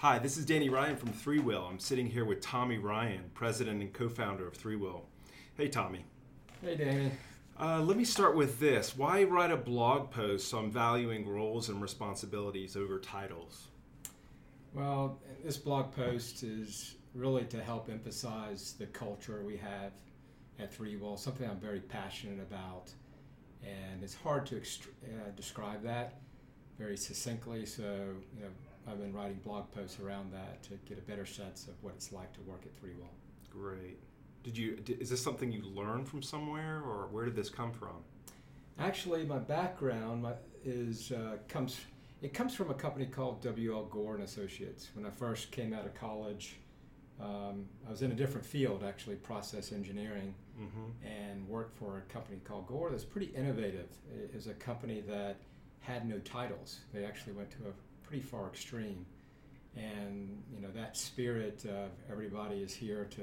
Hi, this is Danny Ryan from ThreeWill. I'm sitting here with Tommy Ryan, president and co founder of ThreeWill. Hey, Tommy. Hey, Danny. Uh, let me start with this. Why write a blog post on valuing roles and responsibilities over titles? Well, this blog post is really to help emphasize the culture we have at ThreeWill, something I'm very passionate about. And it's hard to ext- uh, describe that very succinctly. So, you know, I've been writing blog posts around that to get a better sense of what it's like to work at ThreeWill. Great. Did you? Did, is this something you learned from somewhere, or where did this come from? Actually, my background my, is uh, comes it comes from a company called W.L. Gore and Associates. When I first came out of college, um, I was in a different field, actually, process engineering, mm-hmm. and worked for a company called Gore that's pretty innovative. It is a company that had no titles. They actually went to a pretty far extreme. And you know that spirit of everybody is here to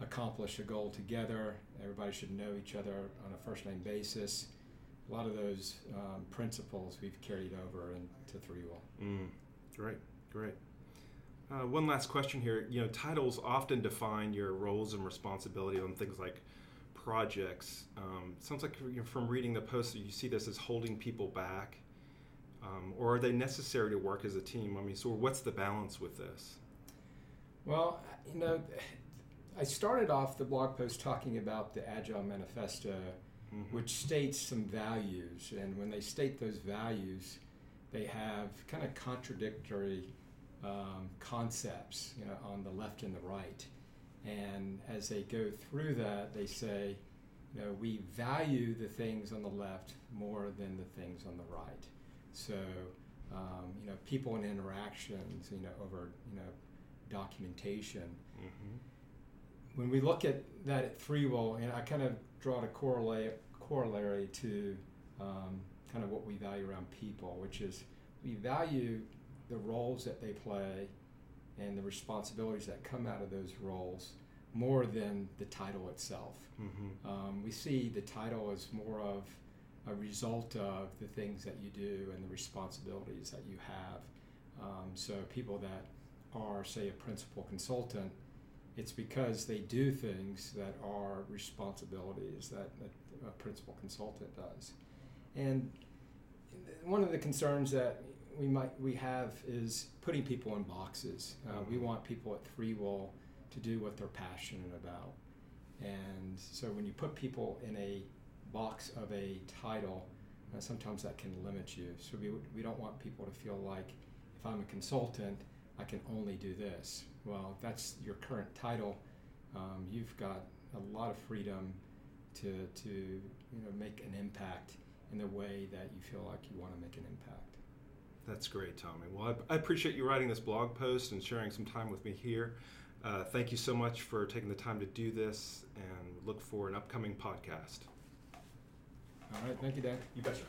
accomplish a goal together. Everybody should know each other on a first name basis. A lot of those um, principles we've carried over into ThreeWill. Mm, great, great. Uh, one last question here. You know, titles often define your roles and responsibility on things like projects. Um, sounds like from reading the post, you see this as holding people back um, or are they necessary to work as a team? I mean, so what's the balance with this? Well, you know, I started off the blog post talking about the Agile Manifesto, mm-hmm. which states some values, and when they state those values, they have kind of contradictory um, concepts, you know, on the left and the right. And as they go through that, they say, you know, we value the things on the left more than the things on the right. So, um, you know, people and interactions, you know, over, you know, documentation. Mm-hmm. When we look at that at ThreeWill, and I kind of draw a corollary, corollary to um, kind of what we value around people, which is we value the roles that they play and the responsibilities that come out of those roles more than the title itself. Mm-hmm. Um, we see the title as more of a result of the things that you do and the responsibilities that you have. Um, so people that are, say, a principal consultant, it's because they do things that are responsibilities that a principal consultant does. And one of the concerns that we might we have is putting people in boxes. Uh, we mm-hmm. want people at ThreeWill to do what they're passionate about. And so when you put people in a box of a title, uh, sometimes that can limit you. So we, we don't want people to feel like if I'm a consultant, I can only do this. Well, that's your current title, um, you've got a lot of freedom to, to you know, make an impact in the way that you feel like you want to make an impact. That's great, Tommy. Well, I, I appreciate you writing this blog post and sharing some time with me here. Uh, thank you so much for taking the time to do this and look for an upcoming podcast. All right. Thank you, Dan. You betcha.